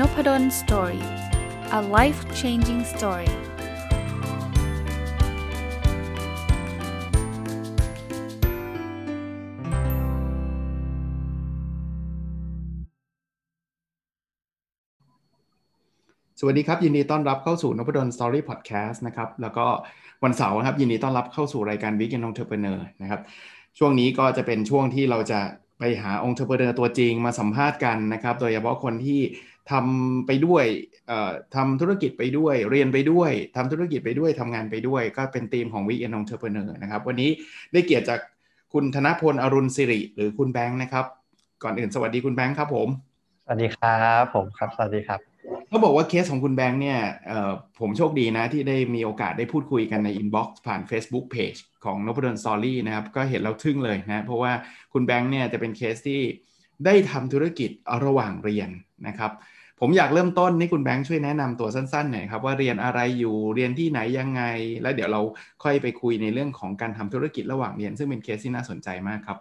นพด ล Story a life changing story สวัสดีครับ ยินดีต้อนรับเข้าสู่นพดล Story Podcast นะครับแล้วก็วันเสาร์ครับยินดีต้อนรับเข้าสู่รายการวิกเกนองเทอร์เ e เนอร์นะครับช่วงนี้ก็จะเป็นช่วงที่เราจะไปหาองค์เทอร์เ e เนอร์ตัวจริงมาสัมภาษณ์กันนะครับ โดยเฉพาะคนที่ ทำไปด้วยทำธุรกิจไปด้วย เรียนไปด้วยทำธุรกิจไปด้วยทำงานไปด้วย ก็เป็นธีมของ Weekend Entrepreneur นะครับ วันนี้ได้เกียรติจากคุณธนพลอรุณสิริ หรือคุณแบงค์นะครับ ก่อนอื่นสวัสดีคุณแบงค์ครับผม สวัสดีครับผมครับ สวัสดีครับเขาบอกว่าเคสของคุณแบงค์เนี่ยผมโชคดีนะที่ได้มีโอกาสได้พูดคุยกันใน inbox ผ่าน Facebook Page ของนพดล Story นะครับ ก็เห็นเราทึ่งเลยนะ เพราะว่าคุณแบงค์เนี่ยจะเป็นเคสที่ ได้ทำธุรกิจระหว่างเรียนนะครับ ผมอยากเริ่มต้นนี่คุณแบงค์ช่วยแนะนำตัวสั้นๆหน่อยครับว่าเรียนอะไรอยู่เรียนที่ไหนยังไง แล้วเดี๋ยวเราค่อยไปคุยในเรื่องของการทำธุรกิจระหว่างเรียน ซึ่งเป็นเคสที่น่าสนใจมากครับ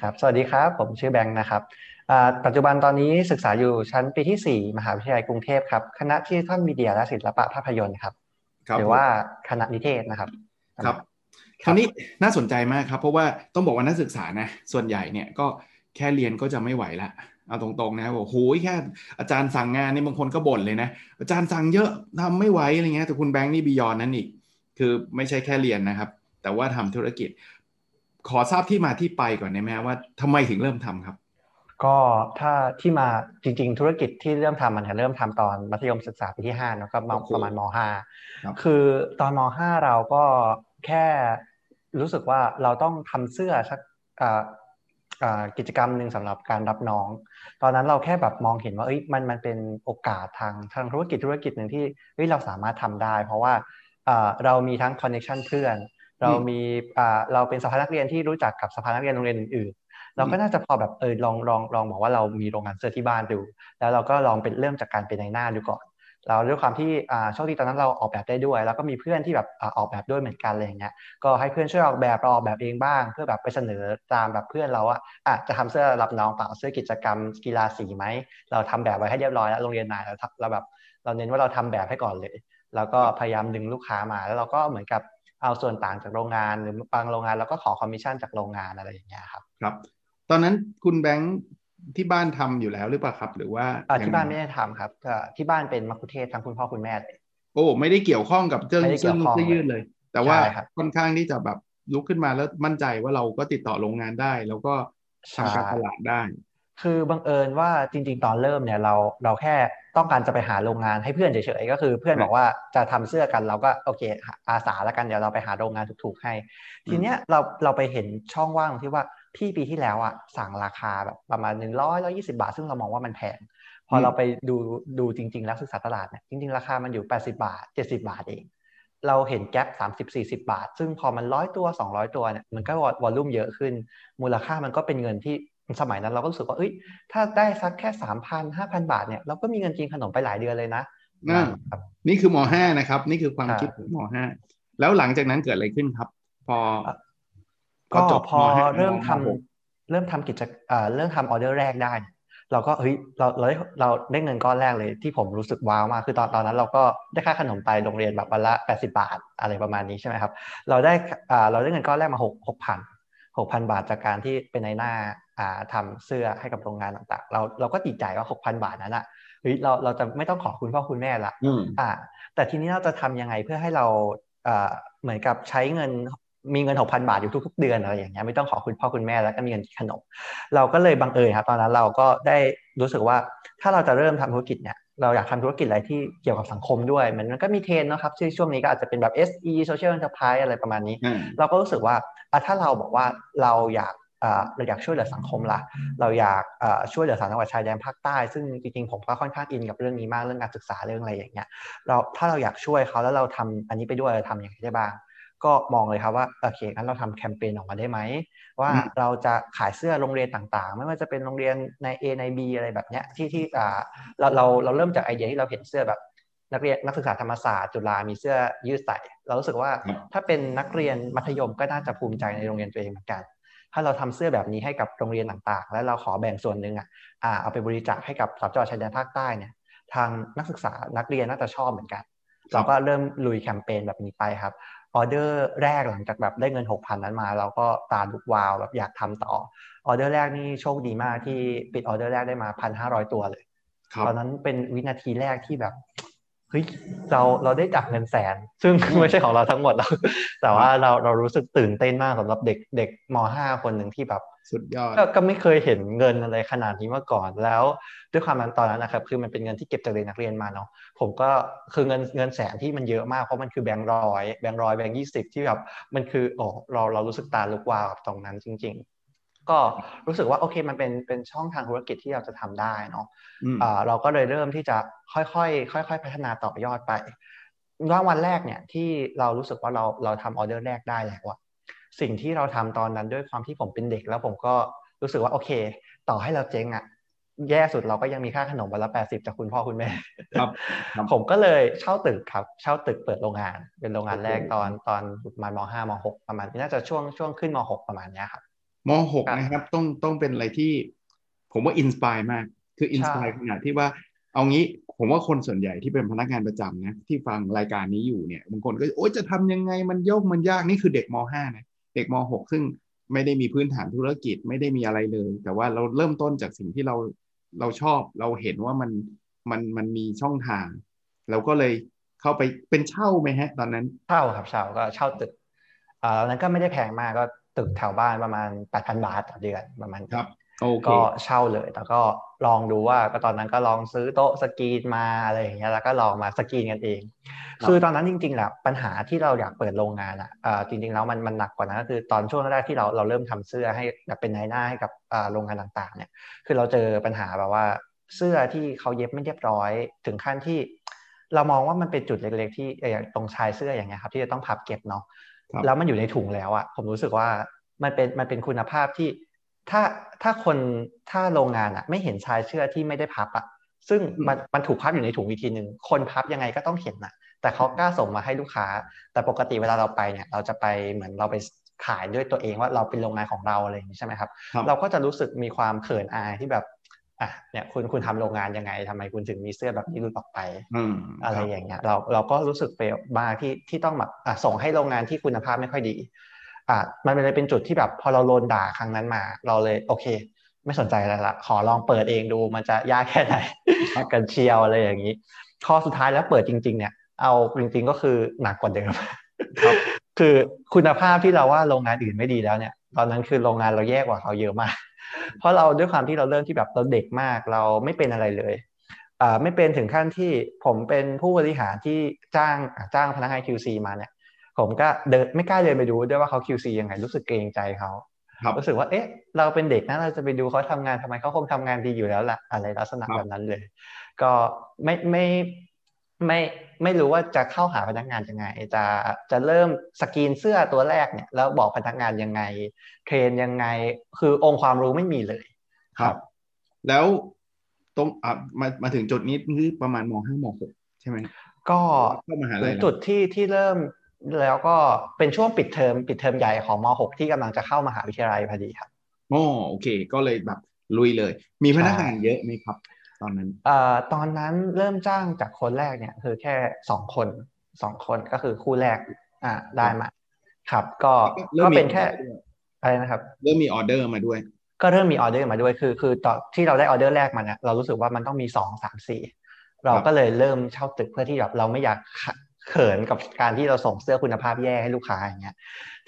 ครับสวัสดีครับ ผมชื่อแบงค์นะครับ ปัจจุบันตอนนี้ศึกษาอยู่ชั้นปีที่ 4 มหาวิทยาลัยกรุงเทพครับ คณะดิจิทัลมีเดียและศิลปะภาพยนตร์ครับ หรือว่าคณะนิเทศนะครับ ครับคราวนี้น่าสนใจมากครับ เพราะว่าต้องบอกว่านักศึกษานะ ส่วนใหญ่เนี่ยก็ แค่เรียนก็จะไม่ไหวละเอาตรงๆนะบอกโอ้ยแค่อาจารย์สั่งงานนี่บางคนก็บ่นเลยนะ อาจารย์สั่งเยอะทำไม่ไหวอะไรเงี้ยแต่คุณแบงค์นี่บียอนนั้นอีก คือไม่ใช่แค่เรียนนะครับ แต่ว่าทำธุรกิจ ขอทราบที่มาที่ไปก่อนได้ไหมว่าทำไมถึงเริ่มทำครับ ก็ถ้าที่มาจริง ๆ ธุรกิจที่เริ่มทำมันเริ่มทำตอนมัธยมศึกษาปีที่ห้านะก็ประมาณมห้าคือตอนมห้าเราก็แค่รู้สึกว่าเราต้องทำเสื้อสัก กิจกรรมหนึ่งสำหรับการรับน้อง ตอนนั้นเราแค่แบบมองเห็นว่าเอ้ยมันมันเป็นโอกาสทางทางธุรกิจธุรกิจหนึ่งที่เฮ้ยเราสามารถทำได้ เพราะว่าเรามีทั้งคอนเนคชันเพื่อน เรามีเราเป็นสภานักเรียนที่รู้จักกับสภานักเรียนโรงเรียนอื่นๆเราก็น่าจะพอแบบเออลองลองลองบอกว่าเรามีโรงงานเสื้อที่บ้านดู แล้วเราก็ลองเป็นเริ่มจากการเป็นนายหน้าดูก่อน เราด้วยความที่โชคดีตอนนั้นเราออกแบบได้ด้วย แล้วก็มีเพื่อนที่แบบออกแบบด้วยเหมือนกันอะไรอย่างเงี้ยก็ให้เพื่อนช่วยออกแบบเราออกแบบเองบ้าง เพื่อแบบไปเสนอตามแบบเพื่อนเราอะอะจะทำเสื้อรับน้องเปล่าเสื้อกิจกรรมกีฬาสีไหมเราทำแบบไว้ให้เรียบร้อยแล้วโรงเรียนไหนเราเราแบบเราเน้นว่าเราทำแบบให้ก่อนเลย แล้วก็พยายามดึงลูกค้ามา แล้วเราก็เหมือนกับเอาส่วนต่างจากโรงงานหรือบางโรงงานเราก็ขอคอมมิชชั่นจากโรงงานอะไรอย่างเงี้ยครับครับตอนนั้นคุณแบงค์ ที่บ้านทำอยู่แล้วหรือเปล่าครับ หรือว่าที่บ้านไม่ได้ทำครับที่บ้านเป็นมัคคุเทศทั้งคุณพ่อคุณแม่เลยโอ้ไม่ได้เกี่ยวข้องกับเรื่องเสื้อยืดเลย แต่ว่าค่อนข้างที่จะแบบลุกขึ้นมาแล้วมั่นใจว่าเราก็ติดต่อโรงงานได้ แล้วก็ทำการตลาดได้ คือบังเอิญว่าจริง ๆ ตอนเริ่มเนี่ยเราเราแค่ต้องการจะไปหาโรงงานให้เพื่อนเฉยๆก็คือ เพื่อนบอกว่าจะทำเสื้อกันเราก็โอเคอาสาแล้วกันเดี๋ยวเราไปหาโรงงานถูกๆให้ ทีเนี้ยเราเราไปเห็นช่องว่างที่ว่า พี่ปีที่แล้วอะสั่งราคาแบบประมาณหนึ่งร้อยร้อยี่สิบาท ซึ่งเรามองว่ามันแพง พอเราไปดูดูจริง ๆ แล้วศึกษาตลาดเนี่ยจริง ๆ ราคามันอยู่แปดสิบาทเจ็ดสิบาทเอง เราเห็นแกลบสามสิบสี่สิบาท ซึ่งพอมันร้อยตัวสองร้อยตัวเนี่ยมันก็วอลลุ่มเยอะขึ้น มูลค่ามันก็เป็นเงินที่สมัยนั้นเราก็รู้สึกว่าเอ้ยถ้าได้สักแค่สามพันห้าพันบาทเนี่ยเราก็มีเงินกินขนมไปหลายเดือนเลยนะนี่คือมห้านะครับ นี่คือความคิดของมห้าแล้วหลังจากนั้นเกิดอะไรขึ้นครับ พอ ก็จบพอเริ่มทำเริ่มทำกิจเริ่มทำออเดอร์แรกได้ เราก็เฮ้ยเราเราได้เราได้เงินก้อนแรกเลยที่ผมรู้สึกว้าวมากคือตอนตอนนั้น เราก็ได้ค่าขนมไปโรงเรียนแบบวันละแปดสิบาทอะไรประมาณนี้ใช่ไหมครับ เราได้เราได้เงินก้อนแรกมาหกหกพันหกพันบาทจากการที่เป็นในหน้าทำเสื้อให้กับโรงงานต่างๆ เราเราก็ดีใจว่าหกพันบาทนั้นอะเฮ้ยเราเราจะไม่ต้องขอคุณพ่อคุณแม่ละอ่าแต่ทีนี้เราจะทำยังไงเพื่อให้เราเหมือนกับใช้เงิน มีเงินหกพันบาทอยู่ทุกๆ เดือนอะไรอย่างเงี้ยไม่ต้องขอคุณพ่อคุณแม่แล้วก็มีเงินขนม เราก็เลยบังเอิญครับตอนนั้นเราก็ได้รู้สึกว่าถ้าเราจะเริ่มทำธุรกิจเนี่ยเราอยากทำธุรกิจอะไรที่เกี่ยวกับสังคมด้วย มันก็มีเทรนนะครับที่ช่วงนี้ก็อาจจะเป็นแบบ SE Social Enterprise อะไรประมาณนี้ เราก็รู้สึกว่าถ้าเราบอกว่าเราอยากเราอยากช่วยเหลือสังคมละเราอยากช่วยเหลือสามจังหวัดชายแดนภาคใต้ ซึ่งจริงๆ ผมก็ค่อนข้างอินกับเรื่องนี้มาก เรื่องการศึกษาเรื่องอะไรอย่างเงี้ย เราถ้าเราอยากช่วยเขาแล้วเราทำอันนี้ไปด้วยเราทำอย่างไรได้บ้าง ก็มองเลยครับว่าโอเคงั้นเราทำแคมเปญออกมาได้ไหมว่าเราจะขายเสื้อโรงเรียนต่างๆ ไม่ว่าจะเป็นโรงเรียนใน A ใน B อะไรแบบเนี้ยที่ที่อ่าเราเราเราเริ่มจากไอเดียที่เราเห็นเสื้อแบบนักเรียนนักศึกษาธรรมศาสตร์จุฬามีเสื้อยืดใส่ เรารู้สึกว่าถ้าเป็นนักเรียนมัธยมก็น่าจะภูมิใจในโรงเรียนตัวเองเหมือนกัน ถ้าเราทำเสื้อแบบนี้ให้กับโรงเรียนต่างๆ แล้วเราขอแบ่งส่วนหนึ่งอะเอาไปบริจาคให้กับสจชายแดนภาคใต้เนี่ยทางนักศึกษานักเรียนน่าจะชอบเหมือนกัน เราก็เริ่มลุยแคมเปญแบบนี้ไปครับ ออเดอร์แรกหลังจากแบบได้เงิน 6,000 นั้นมา เราก็ตาลุกวาวแบบอยากทำต่อออเดอร์แรกนี่โชคดีมากที่ปิดออเดอร์แรกได้มา 1,500 ตัวเลยตอนนั้นเป็นวินาทีแรกที่แบบ เฮ้ยเราเราได้จับเงินแสน ซึ่งไม่ใช่ของเราทั้งหมดแล้วแต่ว่าเราเรารู้สึกตื่นเต้นมากสำหรับเด็กเด็กม .5 คนหนึ่งที่แบบสุดยอดก็ไม่เคยเห็นเงินอะไรขนาดนี้มาก่อนแล้ว ด้วยความมันตอนนั้นนะครับ คือมันเป็นเงินที่เก็บจากเด็กนักเรียนมาเนาะผมก็คือเงินเงินแสนที่มันเยอะมากเพราะมันคือแบงค์ร้อยแบงค์ร้อยแบงค์ยี่สิบที่แบบมันคือโอ้เราเรารู้สึกตาลุกวาวกับตรงนั้นจริง ๆ ก็รู้สึกว่าโอเคมันเป็นเป็นช่องทางธุรกิจที่เราจะทำได้เนาะอ่าเราก็เลยเริ่มที่จะค่อยๆ ค่อย ๆ พัฒนาต่อยอดไปว่าวันแรกเนี่ยที่เรารู้สึกว่าเราเราทำออเดอร์แรกได้แล้วอะสิ่งที่เราทำตอนนั้นด้วยความที่ผมเป็นเด็กแล้วผมก็รู้สึกว่าโอเค ต่อให้เราเจ๊งอะแย่สุดเราก็ยังมีค่าขนมวันละแปดสิบจากคุณพ่อคุณแม่ครับผมก็เลยเช่าตึกครับเช่าตึกเปิดโรงงาน เป็นโรงงานแรกตอนตอนประมาณมห้ามหกประมาณน่าจะช่วงช่วงขึ้นมหกประมาณนี้ครับ ม.หกนะครับ ต้องต้องเป็นอะไรที่ ผมว่า inspire มาก คือ inspire ขนาดที่ว่า เอางี้ผมว่าคนส่วนใหญ่ที่เป็นพนักงานประจำนะที่ฟังรายการนี้อยู่เนี่ยบางคนก็โอ๊ยจะทำยังไงมันโยกมันยากนี่คือเด็กม.ห้านะเด็กม.หกซึ่งไม่ได้มีพื้นฐานธุรกิจไม่ได้มีอะไรเลย แต่ว่าเราเริ่มต้นจากสิ่งที่เราเราชอบเราเห็นว่ามันมันมันมีช่องทางเราก็เลยเข้าไปเป็นเช่าไหมฮะ ตอนนั้นเช่าครับเช่าก็เช่าตึกอ่านั้นก็ไม่ได้แพงมากก็ ตึกแถวบ้านประมาณแปดพันบาทต่อเดือนประมาณครับก็เช่าเลย แต่ก็ลองดูว่าก็ตอนนั้นก็ลองซื้อโต๊ะสกรีนมาอะไรอย่างเงี้ยแล้วก็ลองมาสกรีนกันเอง คือตอนนั้นจริงๆแหละปัญหาที่เราอยากเปิดโรงงานอะจริงๆแล้วมันมันหนักกว่านั้นก็คือตอนช่วงแรกที่เราเราเริ่มทำเสื้อให้แบบเป็นนายหน้าให้กับโรงงานต่างๆเนี่ยคือเราเจอปัญหาแบบว่าเสื้อที่เขาเย็บไม่เรียบร้อย ถึงขั้นที่เรามองว่ามันเป็นจุดเล็กๆ ที่อย่างตรงชายเสื้ออย่างเงี้ยครับที่จะต้องพับเก็บเนาะ แล้วมันอยู่ในถุงแล้วอะผมรู้สึกว่ามันเป็นมันเป็นคุณภาพที่ถ้าถ้าคนถ้าโรงงานอะไม่เห็นชายเสื้อที่ไม่ได้พับอะซึ่งมันมันถูกพับอยู่ในถุงอีกทีหนึ่งคนพับยังไงก็ต้องเห็นอะแต่เขากล้าส่งมาให้ลูกค้า แต่ปกติเวลาเราไปเนี่ยเราจะไปเหมือนเราไปขายด้วยตัวเองว่าเราเป็นโรงงานของเราอะไรอย่างนี้ใช่ไหมครับ เราก็จะรู้สึกมีความเขินอายที่แบบ อะเนี่ยคุณคุณทำโรงงานยังไงทำไมคุณถึงมีเสื้อแบบนี้หลุดออกไปอะไรอย่างเงี้ยเราเราก็รู้สึกเฟลมากที่ที่ต้องแบบอะส่งให้โรงงานที่คุณภาพไม่ค่อยดีอะมันเลยเป็นจุดที่แบบพอเราโดนด่าครั้งนั้นมา เราเลยโอเค ไม่สนใจแล้วละขอลองเปิดเองดูมันจะยากแค่ไหนกันเชียวอะไรอย่างนี้ ข้อสุดท้ายแล้วเปิดจริง ๆ เนี่ย เอาจริง ๆ ก็คือหนักกว่าเดิมคือคุณภาพที่เราว่าโรงงานอื่นไม่ดีแล้วเนี่ย ตอนนั้นคือโรงงานเราแย่กว่าเขาเยอะมาก เพราะเราด้วยความที่เราเริ่มที่แบบเราเด็กมากเราไม่เป็นอะไรเลยอ่าไม่เป็นถึงขั้นที่ผมเป็นผู้บริหารที่จ้างจ้างพนักงาน QC มาเนี่ย ผมก็เดินไม่กล้าเดินไปดูด้วยว่าเขา QC ยังไงรู้สึกเกรงใจเขารู้สึกว่าเอ๊ะ เราเป็นเด็กนะเราจะไปดูเขาทำงานทำไมเขาคงทำงานดีอยู่แล้วละอะไรลักษณะแบบนั้นเลย ก็ไม่ไม่ ไม่ไม่รู้ว่าจะเข้าหาพนักงานยังไง จะจะเริ่มสกรีนเสื้อตัวแรกเนี่ย แล้วบอกพนักงานยังไง เทรนยังไง คือองค์ความรู้ไม่มีเลยครับ แล้วตรงอะมามาถึงจุดนี้คือประมาณมห้ามหกใช่ไหมก็ถึงจุดที่ที่เริ่มแล้วก็เป็นช่วงปิดเทอมปิดเทอมใหญ่ของมหกที่กำลังจะเข้ามหาวิทยาลัยพอดีครับโอ้โอเค ก็เลยแบบลุยเลย มีพนักงานเยอะไหมครับ ตอนนั้นเอ่อตอนนั้นเริ่มจ้างจากคนแรกเนี่ยคือแค่สองคนสองคนก็คือคู่แรกอ่าได้มาครับ ก็ก็เป็นแค่อะไรนะครับ เริ่มมีออเดอร์มาด้วย ก็เริ่มมีออเดอร์มาด้วยคือ คือตอนที่เราได้ออเดอร์แรกมาเนี่ยเรารู้สึกว่ามันต้องมีสองสามสี่เราก็เลยเริ่มเช่าตึกเพื่อที่แบบเราไม่อยากเขินกับการที่เราส่งเสื้อคุณภาพแย่ให้ลูกค้าอย่างเงี้ย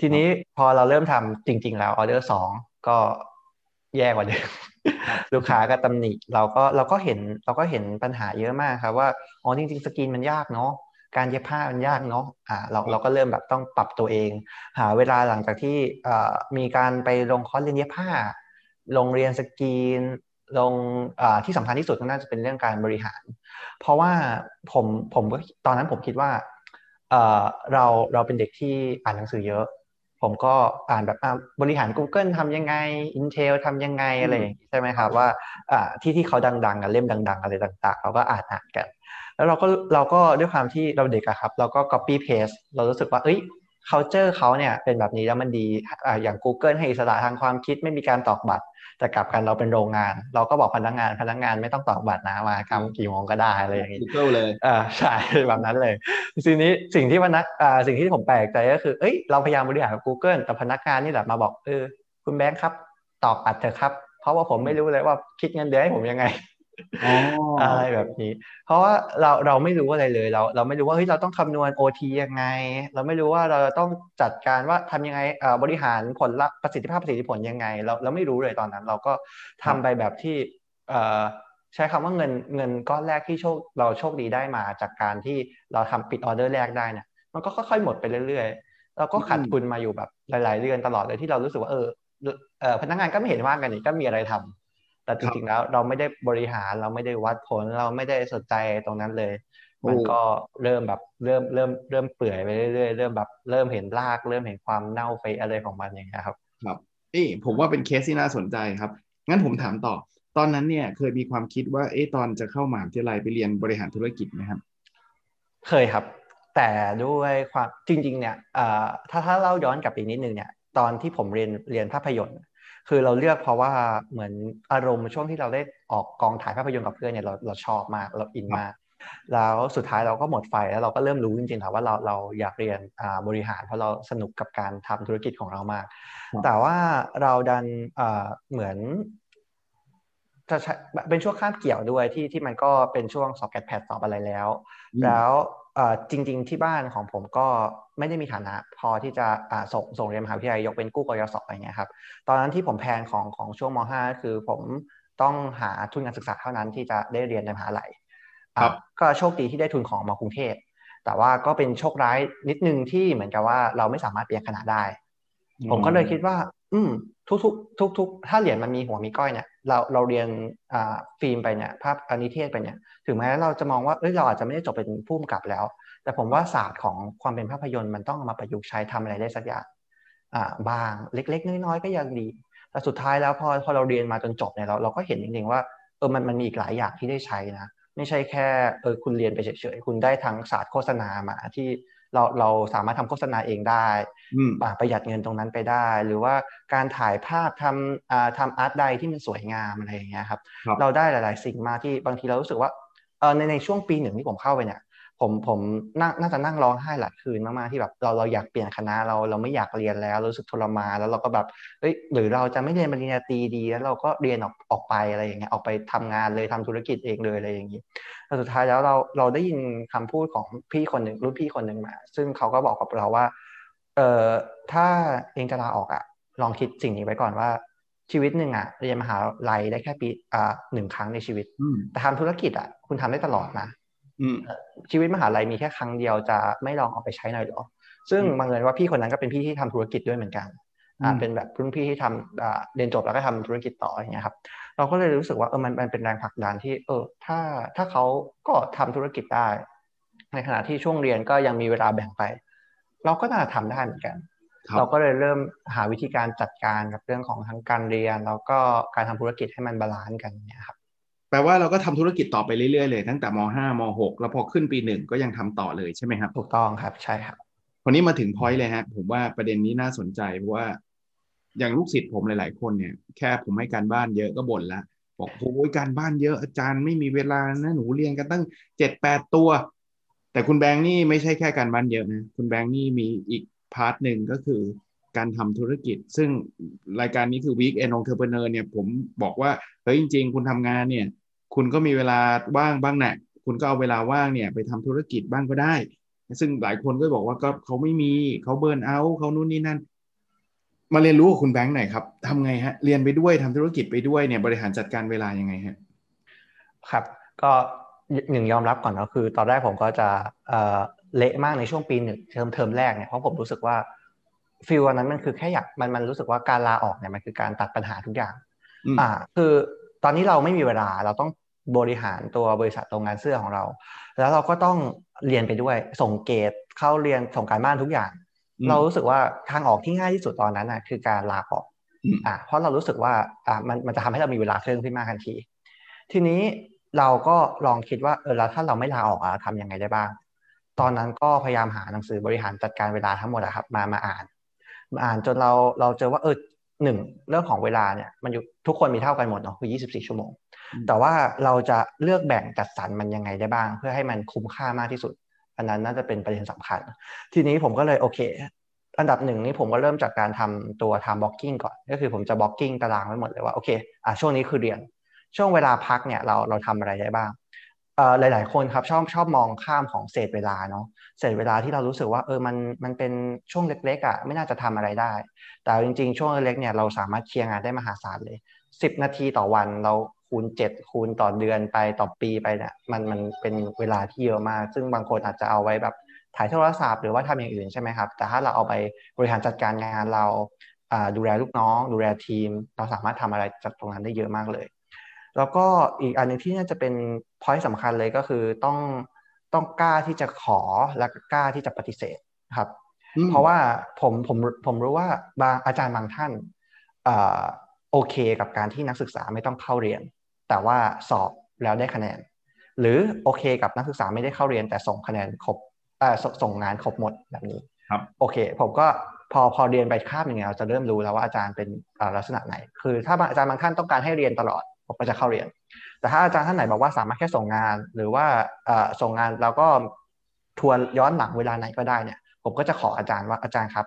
ทีนี้พอเราเริ่มทำจริง ๆ แล้วออเดอร์สองก็แย่กว่าเดิม ลูกค้าก็ตำหนิเราก็เราก็เห็นเราก็เห็นปัญหาเยอะมากครับว่าอ๋อจริง ๆ สกินมันยากเนาะการเย็บผ้ามันยากเนาะอ่าเราเราก็เริ่มแบบต้องปรับตัวเอง หาเวลาหลังจากที่มีการไปลงคอร์สเรียนเย็บผ้าลงเรียนสกีนลงอ่าที่สำคัญที่สุดก็น่าจะเป็นเรื่องการบริหาร เพราะว่าผมผมก็ตอนนั้นผมคิดว่าเราเราเป็นเด็กที่อ่านหนังสือเยอะ ผมก็อ่านแบบบริหาร Google ทำยังไง Intel ทำยังไงอะไรใช่ไหมครับว่าที่ที่เขาดังๆกันเล่มดัง ๆ อะไรต่างๆ เราก็อ่านอ่านกัน แล้วเราก็เราก็ด้วยความที่เราเด็กอะครับ เราก็ copy paste เรารู้สึกว่าเอ้ย culture เขาเนี่ยเป็นแบบนี้แล้วมันดีอ่าอย่าง Google ให้อิสระทางความคิดไม่มีการตอกบัตร แต่กลับกันเราเป็นโรงงาน เราก็บอกพนักงานพนักงานไม่ต้องตอกบัตรนะมาทำกี่โมงก็ได้อะไรอย่างนี้ Google เลยอ่าใช่แบบนั้นเลยทีนี้สิ่งที่พนักอ่าสิ่งที่ผมแปลกใจก็คือเอ้ยเราพยายามบริหารกับ Google แต่พนักงานนี่แหละมาบอกเออคุณแบงค์ครับตอกบัตรเถอะครับ เพราะว่าผมไม่รู้เลยว่าคิดเงินเดือนให้ผมยังไง อะไรแบบนี้ เพราะว่าเราเราไม่รู้อะไรเลยเราเราไม่รู้ว่าเฮ้ยเราต้องคำนวณโอทียังไง เราไม่รู้ว่าเราต้องจัดการว่าทำยังไงบริหารผลลัพธ์ประสิทธิภาพประสิทธิผลยังไง เราเราไม่รู้เลยตอนนั้น เราก็ทำไปแบบที่ใช้คำว่าเงินเงินก้อนแรกที่โชคเราโชคดีได้มาจากการที่เราทำปิดออเดอร์แรกได้เนี่ยมันก็ค่อยๆหมดไปเรื่อยๆเราก็ขาดทุนมาอยู่แบบหลาย ๆ เดือนตลอดเลยที่เรารู้สึกว่าเออพนักงานก็ไม่เห็นว่างกันนี่ก็มีอะไรทำ แต่จริงๆแล้วเราไม่ได้บริหารเราไม่ได้วัดผล เราไม่ได้สนใจตรงนั้นเลย มันก็เริ่มแบบเริ่มเริ่มเริ่มเปื่อยไปเรื่อยๆเริ่มแบบเริ่มเห็นราก เริ่มเห็นความเน่าเฟะอะไรของมันอย่างเงี้ยครับ ครับเอ้ผมว่าเป็นเคสที่น่าสนใจครับ งั้นผมถามต่อ ตอนนั้นเนี่ยเคยมีความคิดว่าเอ๊ะตอนจะเข้ามหาวิทยาลัยไปเรียนบริหารธุรกิจไหมครับ เคยครับ แต่ด้วยความจริง ๆ เนี่ยถ้าถ้าเล่าย้อนกลับไปนิดนึงเนี่ยตอนที่ผมเรียนเรียนภาพยนตร์ คือเราเลือกเพราะว่าเหมือนอารมณ์ช่วงที่เราได้ออกกองถ่ายภาพยนตร์กับเพื่อนเนี่ยเราเราชอบมากเราอินมากแล้วสุดท้ายเราก็หมดไฟแล้วเราก็เริ่มรู้จริงๆค่ะว่าเราเราอยากเรียนบริหารเพราะเราสนุกกับการทำธุรกิจของเรามาก แต่ว่าเราดันเหมือนจะเป็นช่วงข้ามเกี่ยวด้วยที่ที่มันก็เป็นช่วงสอบแกดแพดสอบอะไรแล้ว แล้ว จริง ๆ ที่บ้านของผมก็ไม่ได้มีฐานะพอที่จะส่งส่งเรียนมหาวิทยาลัยยกเป็นกู้กยศอะไรเงี้ยครับตอนนั้นที่ผมแพนของของช่วงม .5 คือผมต้องหาทุนการศึกษาเท่านั้นที่จะได้เรียนในมหาลัยก็โชคดีที่ได้ทุนของมากรุงเทพแต่ว่าก็เป็นโชคร้ายนิดนึงที่เหมือนกับว่าเราไม่สามารถเปลี่ยนคณะได้ ผมก็เลยคิดว่า อืมทุกๆทุกๆถ้าเหรียญมันมีหัวมีก้อยเนี่ยเราเราเรียนฟิล์มไปเนี่ยภาพอนิเทศไปเนี่ยถึงแม้เราจะมองว่าเอ้ยเราอาจจะไม่ได้จบเป็นผู้กำกับแล้ว แต่ผมว่าศาสตร์ของความเป็นภาพยนตร์มันต้องมาประยุกต์ใช้ทำอะไรได้สักอย่างอ่าบางเล็ก ๆ น้อยๆก็ยังดี แต่สุดท้ายแล้วพอพอเราเรียนมาจนจบเนี่ยเราเราก็เห็นจริงๆว่าเออมันมันมีอีกหลายอย่างที่ได้ใช้นะไม่ใช่แค่เออคุณเรียนไปเฉยๆคุณได้ทั้งศาสตร์โฆษณามาที่ เราเราสามารถทำโฆษณาเองได้ประหยัดเงินตรงนั้นไปได้ หรือว่าการถ่ายภาพทำทำอาร์ตใดที่มันสวยงามอะไรอย่างเงี้ยครับ เราได้หลาย ๆ สิ่งมาที่บางทีเรารู้สึกว่าในในช่วงปีหนึ่งที่ผมเข้าไปเนี่ย ผมผมน่าน่าจะนั่งร้องไห้หลายคืนมากๆที่แบบเราเราอยากเปลี่ยนคณะเราเราไม่อยากเรียนแล้วรู้สึกทรมานแล้วเราก็แบบเอ้ยหรือเราจะไม่เรียนปริญญาตรีดี แล้วเราก็เรียนออกออกไปอะไรอย่างเงี้ยออกไปทำงานเลยทำธุรกิจเองเลยอะไรอย่างงี้แต่สุดท้ายแล้วเราเราได้ยินคำพูดของพี่คนหนึ่งรุ่นพี่คนหนึ่งมา ซึ่งเขาก็บอกกับเราว่าเอ่อถ้าเองจะลาออกอะลองคิดสิ่งนี้ไว้ก่อนว่าชีวิตหนึ่งอะเรียนมหาลัยได้แค่ปีอ่าหนึ่งครั้งในชีวิต แต่ทำธุรกิจอะคุณทำได้ตลอดนะ ชีวิตมหาลัยมีแค่ครั้งเดียวจะไม่ลองเอาไปใช้หน่อยหรอ ซึ่งบังเอิญว่าพี่คนนั้นก็เป็นพี่ที่ทำธุรกิจด้วยเหมือนกันอ่าเป็นแบบรุ่นพี่ที่ทำเรียนจบแล้วก็ทำธุรกิจต่ออย่างเงี้ยครับเราก็เลยรู้สึกว่าเออมันมันเป็นแรงผลักดันที่ เออ ถ้าถ้าเขาก็ทำธุรกิจได้ ในขณะที่ช่วงเรียนก็ยังมีเวลาแบ่งไป เราก็น่าทำได้เหมือนกัน เราก็เลยเริ่มหาวิธีการจัดการกับเรื่องของทั้งการเรียน แล้วก็การทำธุรกิจให้มัน balance กันเนี่ยครับ แปลว่าเราก็ทำธุรกิจต่อไปเรื่อยๆเลยตั้งแต่ม .5 ม .6 แล้วพอขึ้นปีหนึ่งก็ยังทำต่อเลยใช่ไหมครับ ถูกต้องครับใช่ครับคนนี้มาถึง point เลยฮะผมว่าประเด็นนี้น่าสนใจเพราะว่า อย่างลูกศิษย์ผมหลาย ๆ คนเนี่ยแค่ผมให้การบ้านเยอะก็บ่นละบอกโอ้ยการบ้านเยอะอาจารย์ไม่มีเวลานะหนูเรียนกันตั้งเจ็ดแปดตัว แต่คุณแบงค์นี่ไม่ใช่แค่การบ้านเยอะนะคุณแบงค์นี่มีอีกพาร์ทหนึ่งก็คือ การทำธุรกิจ ซึ่งรายการนี้คือ Week End Entrepreneur เนี่ยผมบอกว่าเฮ้ยจริง ๆ คุณทำงานเนี่ย คุณก็มีเวลาว่างบ้างแหละคุณก็เอาเวลาว่างเนี่ยไปทำธุรกิจบ้างก็ได้ ซึ่งหลายคนก็บอกว่าก็เขาไม่มีเขา burnout เขานู่นนี่นั่น มาเรียนรู้กับคุณแบงค์หน่อยครับทำไงฮะเรียนไปด้วยทำธุรกิจไปด้วยเนี่ยบริหารจัดการเวลายังไงฮะครับ ก็หนึ่งยอมรับก่อนก็คือ ตอนแรกผมก็จะเละมากในช่วงปีหนึ่งเทอมเทอมแรกเนี่ยเพราะผมรู้สึกว่า feel วันนั้นมันคือแค่อยากมันมันรู้สึกว่าการลาออกเนี่ยมันคือการตัดปัญหาทุกอย่าง อ่า คือตอนนี้เราไม่มีเวลาเราต้องบริหารตัวบริษัทโรงงานเสื้อของเรา แล้วเราก็ต้องเรียนไปด้วยส่งเกรดเข้าเรียนส่งการบ้านทุกอย่าง เรารู้สึกว่าทางออกที่ง่ายที่สุดตอนนั้นนะคือการลาออกอ่าเพราะเรารู้สึกว่าอ่ามันมันจะทำให้เรามีเวลาเพิ่มขึ้นมากทันที ทีนี้เราก็ลองคิดว่าเออแล้วถ้าเราไม่ลาออกอะทำยังไงได้บ้าง ตอนนั้นก็พยายามหาหนังสือบริหารจัดการเวลาทั้งหมดอะครับมามาอ่านมา อ่านจนเราเราเจอว่าเออหนึ่งเรื่องของเวลาเนี่ยมันอยู่ทุกคนมีเท่ากันหมดเนาะคือ 24 ชั่วโมง แต่ว่าเราจะเลือกแบ่งจัดสรรมันยังไงได้บ้าง เพื่อให้มันคุ้มค่ามากที่สุด อันนั้นน่าจะเป็นประเด็นสำคัญ ทีนี้ผมก็เลยโอเค อันดับหนึ่งนี่ผมก็เริ่มจากการทำตัว time blocking ก่อน ก็คือผมจะ blocking ตารางไว้หมดเลยว่าโอเคอะช่วงนี้คือเรียน ช่วงเวลาพักเนี่ยเราเราทำอะไรได้บ้างเอ่อ หลาย ๆ คนครับชอบชอบมองข้ามของเศษเวลาเนาะเศษเวลาที่เรารู้สึกว่าเออมันมันเป็นช่วงเล็ก ๆอะไม่น่าจะทำอะไรได้ แต่จริง ๆ ช่วงเล็กเนี่ยเราสามารถเคลียร์งานได้มหาศาลเลยสิบนาทีต่อวันเราคูณเจ็ดคูณต่อเดือนไปต่อปีไปเนี่ยมันมันเป็นเวลาที่เยอะมาก ซึ่งบางคนอาจจะเอาไว้แบบถ่ายโทรศัพท์หรือว่าทำอย่างอื่นใช่ไหมครับ แต่ถ้าเราเอาไปบริหารจัดการงานเราดูแลลูกน้อง ดูแลทีม เราสามารถทำอะไรจากตรงนั้นได้เยอะมากเลย แล้วก็อีกอันนึงที่น่าจะเป็นพอยต์สำคัญเลยก็คือต้องต้องกล้าที่จะขอและกล้าที่จะปฏิเสธครับ เพราะว่าผมผมผมรู้ว่าบางอาจารย์บางท่านโอเคกับการที่นักศึกษาไม่ต้องเข้าเรียน แต่ว่าสอบแล้วได้คะแนน หรือโอเคกับนักศึกษาไม่ได้เข้าเรียน แต่ส่งคะแนนครบส่งงานครบหมดแบบนี้ครับโอเค ผมก็พอพอเรียนไปคาบหนึ่งเราจะเริ่มรู้แล้วว่าอาจารย์เป็นลักษณะไหน คือถ้าอาจารย์บางท่านต้องการให้เรียนตลอด ผมก็จะเข้าเรียน แต่ถ้าอาจารย์ท่านไหนบอกว่าสามารถแค่ส่งงาน หรือว่าส่งงานแล้วก็ทวนย้อนหลังเวลาไหนก็ได้เนี่ย ผมก็จะขออาจารย์ว่าอาจารย์ครับ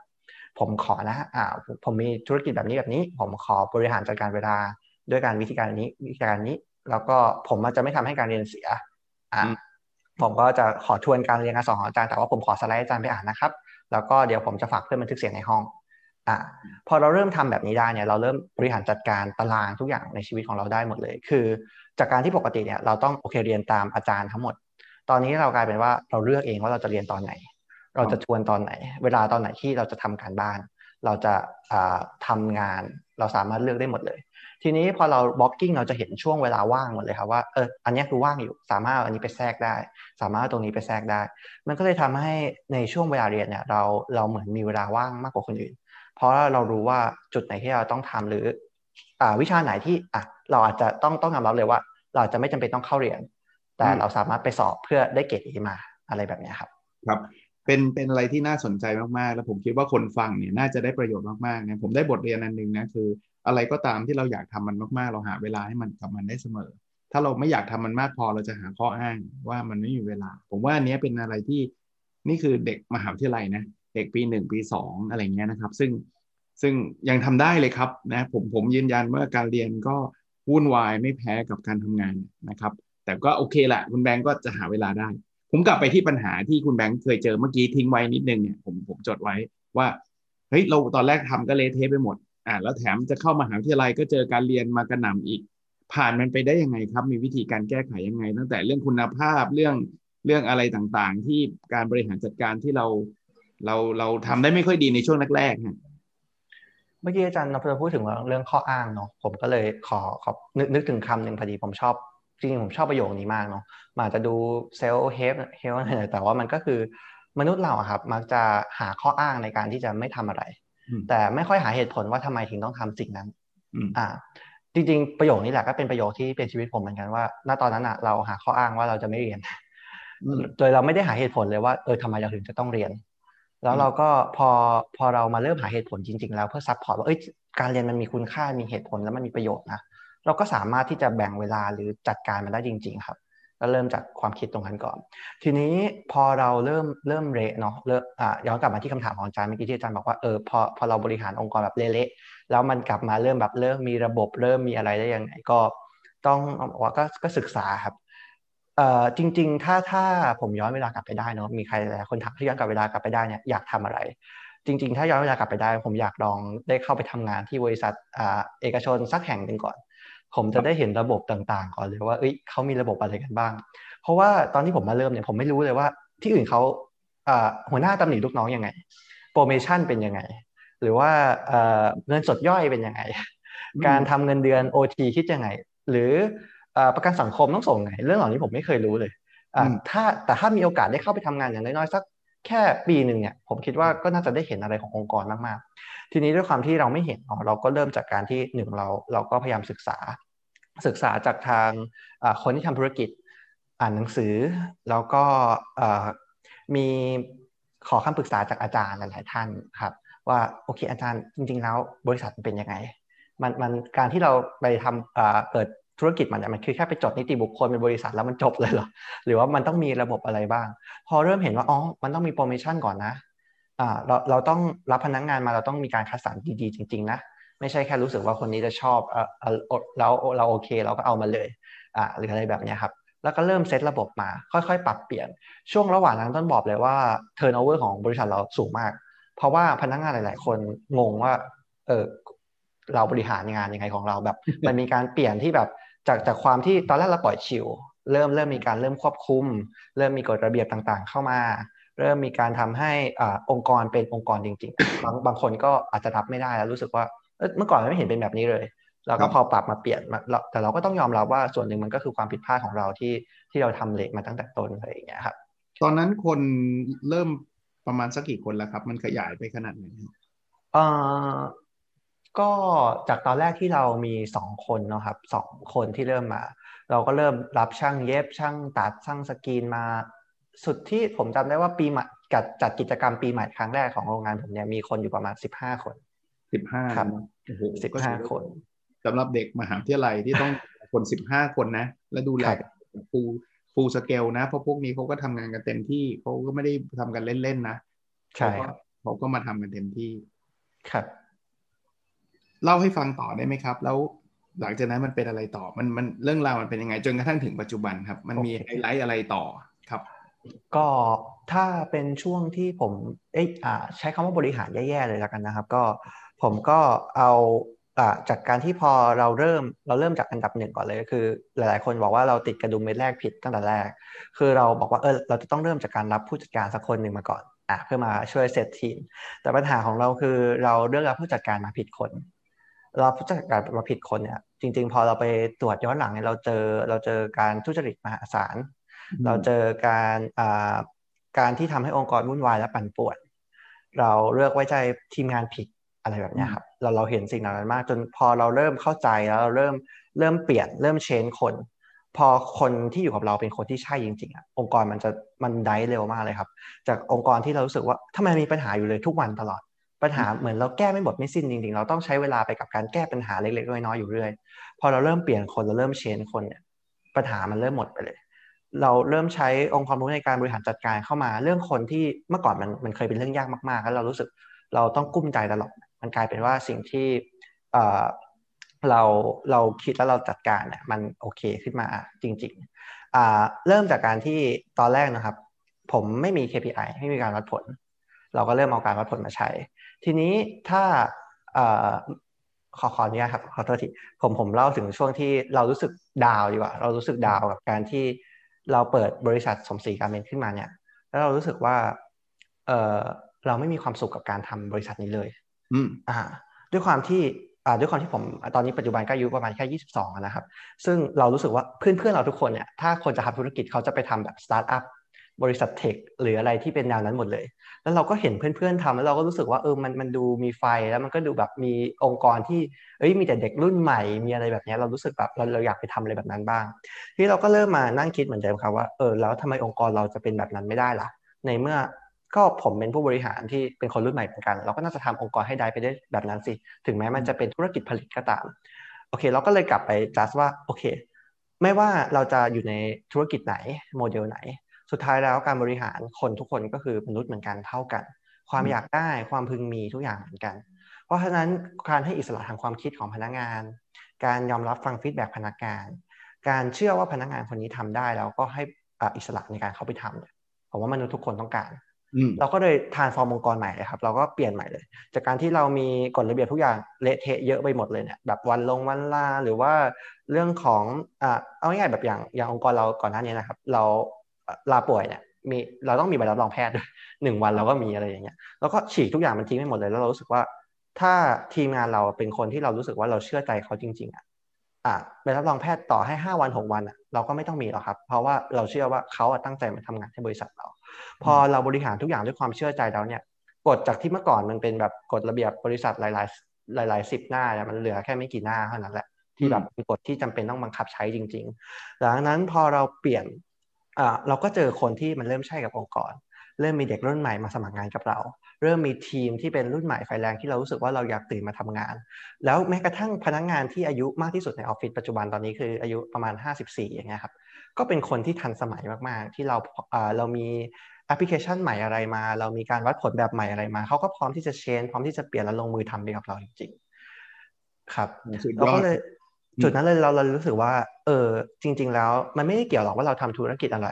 ผมขอนะอ่าผมมีธุรกิจแบบนี้แบบนี้ ผมขอบริหารจัดการเวลาด้วยการวิธีการนี้วิธีการนี้ แล้วก็ผมจะไม่ทำให้การเรียนเสียอ่าผมก็จะขอทวนการเรียนการสอนของอาจารย์แต่ว่าผมขอสไลด์อาจารย์ไปอ่านนะครับ แล้วก็เดี๋ยวผมจะฝากเพื่อนบันทึกเสียงในห้อง อ่าพอเราเริ่มทำแบบนี้ได้เนี่ยเราเริ่มบริหารจัดการตารางทุกอย่างในชีวิตของเราได้หมดเลย คือ จากการที่ปกติเนี่ยเราต้องโอเคเรียนตามอาจารย์ทั้งหมด ตอนนี้เรากลายเป็นว่าเราเลือกเองว่าเราจะเรียนตอนไหน เราจะทวนตอนไหน เวลาตอนไหนที่เราจะทำการบ้าน เราจะทำงานเราสามารถเลือกได้หมดเลย ทีนี้พอเราบล็อกกิ้งเราจะเห็นช่วงเวลาว่างหมดเลยครับว่าเอออันนี้คือว่างอยู่สามารถอันนี้ไปแทรกได้ สามารถตรงนี้ไปแทรกได้ มันก็เลยทำให้ในช่วงเวลาเรียนเนี่ยเราเราเหมือนมีเวลาว่างมากกว่าคนอื่น เพราะเรารู้ว่าจุดไหนที่เราต้องทำหรืออ่าวิชาไหนที่อะเราอาจจะต้องต้องยอมรับเลยว่า เราจะไม่จำเป็นต้องเข้าเรียน แต่เราสามารถไปสอบเพื่อได้เกรดอมาอะไรแบบนี้ครับครับเป็นเป็นอะไรที่น่าสนใจมากๆ แล้วผมคิดว่าคนฟังเนี่ยน่าจะได้ประโยชน์มากๆนะผมได้บทเรียนอันหนึ่งนะคือ อะไรก็ตามที่เราอยากทำมันมากๆ เราหาเวลาให้มันกับมันได้เสมอ ถ้าเราไม่อยากทำมันมากพอเราจะหาข้ออ้างว่ามันไม่มีเวลา ผมว่าอันนี้เป็นอะไรที่นี่คือเด็กมหาวิทยาลัยนะ เด็กปีหนึ่งปีสองอะไรเงี้ยนะครับ ซึ่งซึ่งยังทำได้เลยครับนะผมผมยืนยันว่าการเรียนก็วุ่นวายไม่แพ้กับการทำงานนะครับ แต่ก็โอเคแหละคุณแบงก์ก็จะหาเวลาได้ ผมกลับไปที่ปัญหาที่คุณแบงก์เคยเจอเมื่อกี้ทิ้งไว้นิดนึงเนี่ยผมผมจดไว้ว่าเฮ้ยเราตอนแรกทำก็เละเทะไปหมดอ่าแล้วแถมจะเข้ามหาวิทยาลัยก็เจอการเรียนมากระหน่ำอีก ผ่านมันไปได้ยังไงครับ มีวิธีการแก้ไขยังไง ตั้งแต่เรื่องคุณภาพเรื่องเรื่องอะไรต่างๆ ที่การบริหารจัดการที่เรา เราเราทำได้ไม่ค่อยดีในช่วงแรกๆเมื่อกี้อาจารย์นพพูดถึงเรื่องข้ออ้างเนาะผมก็เลยขอขอนึกนึกถึงคำหนึ่งพอดีผมชอบจริงๆผมชอบประโยคนี้มากเนาะมันจะดู self-help แต่ว่ามันก็คือมนุษย์เราครับ มักจะหาข้ออ้างในการที่จะไม่ทำอะไร แต่ไม่ค่อยหาเหตุผลว่าทำไมถึงต้องทำสิ่งนั้นอ่า จริง ๆ ประโยคนี้แหละก็เป็นประโยคที่เป็นชีวิตผมเหมือนกันว่าณตอนนั้นอะ เราหาข้ออ้างว่าเราจะไม่เรียน โดยเราไม่ได้หาเหตุผลเลยว่าเออทำไมเราถึงจะต้องเรียน แล้วเราก็พอพอเรามาเริ่มหาเหตุผลจริง ๆ แล้วเพื่อซับพอร์ตว่าเอ้ยการเรียนมันมีคุณค่ามีเหตุผลแล้วมันมีประโยชน์นะเราก็สามารถที่จะแบ่งเวลาหรือจัดการมันได้จริง ๆ ครับแล้วเริ่มจากความคิดตรงนั้นก่อน ทีนี้พอเราเริ่มเริ่มเละเนาะเริ่มอ่าย้อนกลับมาที่คำถามของอาจารย์เมื่อกี้ที่อาจารย์บอกว่าเออพอพอเราบริหารองค์กรแบบเละๆแล้วมันกลับมาเริ่มแบบเริ่มมีระบบเริ่มมีอะไรได้ยังไงก็ต้องบอกว่าก็ก็ศึกษาครับ เอ่อจริง ๆ ถ้าถ้าผมย้อนเวลากลับไปได้เนาะมีใครหลายคนถามที่ย้อนกลับเวลากลับไปได้เนี่ยอยากทำอะไร จริง ๆ ถ้าย้อนเวลากลับไปได้ ผมอยากลองได้เข้าไปทำงานที่บริษัทอ่าเอกชนสักแห่งหนึ่งก่อน ผมจะได้เห็นระบบต่างๆ ก่อนเลยว่าเอ้ยเขามีระบบอะไรกันบ้าง เพราะว่าตอนที่ผมมาเริ่มเนี่ยผมไม่รู้เลยว่าที่อื่นเขาอ่าหัวหน้าตำหนิลูกน้องยังไงโปรโมชั่นเป็นยังไง หรือว่าเงินสดย่อยเป็นยังไง การทำเงินเดือน OT คิดยังไง หรือ ประกันสังคมต้องส่งไง เรื่องเหล่านี้ผมไม่เคยรู้เลยถ้าแต่ถ้ามีโอกาสได้เข้าไปทำงานอย่างน้อยๆสักแค่ปีหนึ่งเนี่ยผมคิดว่าก็น่าจะได้เห็นอะไรขององค์กรมากๆ ทีนี้ด้วยความที่เราไม่เห็นเราก็เริ่มจากการที่หนึ่งเราเราก็พยายามศึกษา ศึกษาจากทางคนที่ทำธุรกิจ อ่านหนังสือ แล้วก็มีขอคำปรึกษาจากอาจารย์หลายๆท่านครับ ว่าโอเคอาจารย์จริง ๆ แล้วบริษัทเป็นยังไงมันมันการที่เราไปทำเปิด ธุรกิจมันมันคือแค่ไปจดนิติบุคคลเป็นบริษัทแล้วมันจบเลยเหรอหรือว่ามันต้องมีระบบอะไรบ้าง พอเริ่มเห็นว่าอ๋อมันต้องมีโปรโมชั่นก่อนนะอ่าเราเราต้องรับพนักงงานมาเราต้องมีการคัดสรรดีๆ จริง ๆ นะ ไม่ใช่แค่รู้สึกว่าคนนี้จะชอบเออแล้วเราโอเคเราก็เอามาเลยอ่าหรืออะไรแบบนี้ครับแล้วก็เริ่มเซตระบบมา ค่อยๆ ปรับเปลี่ยนช่วงระหว่างนั้นต้องบอกเลยว่า turnover ของบริษัทเราสูงมาก เพราะว่าพนักงานหลาย ๆ คนงงว่าเออเราบริหารงานยังไงของเราแบบ มันมีการเปลี่ยนที่แบบ จากจากความที่ตอนแรกเราปล่อย chill เริ่มเริ่มมีการเริ่มควบคุม เริ่มมีกฎระเบียบต่างๆ เข้ามา เริ่มมีการทำให้อ่าองค์กรเป็นองค์กรจริง ๆ บางบางคนก็อาจจะรับไม่ได้แล้วรู้สึกว่าเมื่อก่อนไม่เห็นเป็นแบบนี้เลยเราก็พอปรับมาเปลี่ยนแต่เราก็ต้องยอมรับว่าส่วนหนึ่งมันก็คือความผิดพลาดของเราที่ที่เราทำเล็กมาตั้งแต่ต้นอะไรอย่างเงี้ยครับ ตอนนั้นคนเริ่มประมาณสักกี่คนแล้วครับ มันขยายไปขนาดไหนเอ่อ ก็จากตอนแรกที่เรามีสองคนเนาะครับสองคนที่เริ่มมา เราก็เริ่มรับช่างเย็บช่างตัดช่างสกรีนมา สุดที่ผมจำได้ว่าปีใหม่จัดจัดกิจกรรมปีใหม่ครั้งแรกของโรงงานผมเนี่ยมีคนอยู่ประมาณสิบห้าคนสิบห้าครับสิบห้าคนสำหรับเด็กมหาวิทยาลัยที่ต้องคนสิบห้าคนนะ และดูแลฟูฟูสเกลนะ เพราะพวกนี้เขาก็ทำงานกันเต็มที่เขาก็ไม่ได้ทำกันเล่นๆนะใช่เขาก็มาทำกันเต็มที่ครับ เล่าให้ฟังต่อได้ไหมครับ แล้วหลังจากนั้นมันเป็นอะไรต่อมันมันเรื่องราวมันเป็นยังไงจนกระทั่งถึงปัจจุบันครับ มันมีไฮไลท์อะไรต่อครับ ก็ถ้าเป็นช่วงที่ผมเอ๊ะใช้คำว่าบริหารแย่ๆเลยแล้วกันนะครับ ก็ผมก็เอาจากการที่พอเราเริ่มเราเริ่มจากอันดับหนึ่งก่อนเลยคือ หลายๆ คนบอกว่าเราติดกระดุมเม็ดแรกผิดตั้งแต่แรก คือเราบอกว่าเออเราจะต้องเริ่มจากการรับผู้จัดการสักคนหนึ่งมาก่อนอะเพื่อมาช่วยเซตทีมแต่ปัญหาของเราคือเราเลือกรับผู้จัดการมาผิดคน เราผู้จัดการมาผิดคนเนี่ยจริง ๆ พอเราไปตรวจย้อนหลังเนี่ยเราเจอเราเจอการทุจริตมหาศาลเราเจอการอ่าการที่ทำให้องค์กรวุ่นวายและปั่นป่วน เราเลือกไว้ใจทีมงานผิดอะไรแบบนี้ครับเราเราเห็นสิ่งนั้นมาก จนพอเราเริ่มเข้าใจแล้วเราเริ่มเริ่มเปลี่ยนเริ่มเชนคน พอคนที่อยู่กับเราเป็นคนที่ใช่จริงๆอะองค์กรมันจะมันได้เร็วมากเลยครับ จากองค์กรที่เรารู้สึกว่าทำไมมีปัญหาอยู่เลยทุกวันตลอด ปัญหาเหมือนเราแก้ไม่หมดไม่สิ้นจริงๆ เราต้องใช้เวลาไปกับการแก้ปัญหาเล็กๆน้อยๆอยู่เรื่อยพอเราเริ่มเปลี่ยนคนเราเริ่มเชนคนเนี่ยปัญหามันเริ่มหมดไปเลย เราเริ่มใช้องค์ความรู้ในการบริหารจัดการเข้ามา เรื่องคนที่เมื่อก่อนมันมันเคยเป็นเรื่องยากมากๆ แล้วเรารู้สึกเราต้องกุ้มใจตลอดมันกลายเป็นว่าสิ่งที่เราเราคิดแล้วเราจัดการเนี่ยมันโอเคขึ้นมาจริงๆเริ่มจากการที่ตอนแรกนะครับ ผมไม่มี KPI ไม่มีการวัดผล เราก็เริ่มเอาการวัดผลมาใช้ ทีนี้ถ้าขอขออนุญาตครับขอโทษทีผมผมเล่าถึงช่วงที่เรารู้สึก down ดีกว่า เรารู้สึก down กับการที่เราเปิดบริษัทสมศรี Garment ขึ้นมาเนี่ย แล้วเรารู้สึกว่าเออเราไม่มีความสุขกับการทำบริษัทนี้เลย อืมอ่า ด้วยความที่อ่าด้วยความที่ผมตอนนี้ปัจจุบันก็อายุประมาณแค่ยี่สิบสองนะครับ ซึ่งเรารู้สึกว่าเพื่อนเพื่อนเราทุกคนเนี่ยถ้าคนจะทำธุรกิจเขาจะไปทำแบบสตาร์ทอัพ บริษัทเทคหรืออะไรที่เป็นแนวนั้นหมดเลย แล้วเราก็เห็นเพื่อนๆทำแล้วเราก็รู้สึกว่าเออมันมันดูมีไฟแล้วมันก็ดูแบบมีองค์กรที่เอ้ยมีแต่เด็กรุ่นใหม่มีอะไรแบบนี้เรารู้สึกแบบเราเราอยากไปทำอะไรแบบนั้นบ้าง ที่เราก็เริ่มมานั่งคิดเหมือนเดิมครับว่าเออแล้วทำไมองค์กรเราจะเป็นแบบนั้นไม่ได้ล่ะ ในเมื่อก็ผมเป็นผู้บริหารที่เป็นคนรุ่นใหม่เหมือนกัน เราก็น่าจะทำองค์กรให้ได้ไปได้แบบนั้นสิ ถึงแม้มันจะเป็นธุรกิจผลิตก็ตามโอเค เราก็เลยกลับไปจัดว่าโอเค ไม่ว่าเราจะอยู่ในธุรกิจไหนโมเดลไหน สุดท้ายแล้วการบริหารคนทุกคนก็คือมนุษย์เหมือนกันเท่ากัน ความอยากได้ความพึงมีทุกอย่างเหมือนกัน เพราะฉะนั้นการให้อิสระทางความคิดของพนักงาน การยอมรับฟัง feedback พนักงาน การเชื่อว่าพนักงานคนนี้ทำได้แล้วก็ให้อิสระในการเข้าไปทำผมว่ามนุษย์ทุกคนต้องการเราก็เลย transform องค์กรใหม่เลยครับ เราก็เปลี่ยนใหม่เลย จากการที่เรามีกฎระเบียบทุกอย่างเละเทะเยอะไปหมดเลยเนี่ยแบบวันลงวันลาหรือว่าเรื่องของอ่าเอาง่ายๆแบบอย่างอย่างองค์กรเราก่อนหน้านี้นะครับ เรา ลาป่วยเนี่ยมีเราต้องมีใบรับรองแพทย์ด้วยหนึ่งวันเราก็มีอะไรอย่างเงี้ยแล้วก็ฉีกทุกอย่างมันทิ้งไปหมดเลยแล้วเรารู้สึกว่า ถ้าทีมงานเราเป็นคนที่เรารู้สึกว่าเราเชื่อใจเขาจริง ๆอะอะใบรับรองแพทย์ต่อให้ห้าวันหกวันอะเราก็ไม่ต้องมีหรอกครับ เพราะว่าเราเชื่อว่าเขาตั้งใจมาทำงานให้บริษัทเรา พอเราบริหารทุกอย่างด้วยความเชื่อใจแล้วเนี่ยกฎจากที่เมื่อก่อนมันเป็นแบบกฎระเบียบบริษัทหลาย ๆ หลาย ๆ สิบหน้าเนี่ยมันเหลือแค่ไม่กี่หน้าเท่านั้นแหละที่แบบเป็นกฎที่จำเป็นต้องบังคับใช้จริง ๆ หลังนั้นพอเราเปลี่ยน เราก็เจอคนที่มันเริ่มใช่กับองค์กร เริ่มมีเด็กรุ่นใหม่มาสมัครงานกับเรา เริ่มมีทีมที่เป็นรุ่นใหม่ไฟแรงที่เรารู้สึกว่าเราอยากตื่นมาทำงาน แล้วแม้กระทั่งพนักงานที่อายุมากที่สุดในออฟฟิศปัจจุบันตอนนี้คืออายุประมาณ 54 อย่างเงี้ยครับก็เป็นคนที่ทันสมัยมากๆ ที่เราเรามีแอปพลิเคชันใหม่อะไรมา เรามีการวัดผลแบบใหม่อะไรมาเขาก็พร้อมที่จะเชนพร้อมที่จะเปลี่ยนและลงมือทำไปกับเราจริงๆครับเราก็เลย จุดนั้นเลยเราเรารู้สึกว่า เออ จริง ๆ แล้ว มันไม่ได้เกี่ยวหรอกว่าเราทำธุรกิจอะไร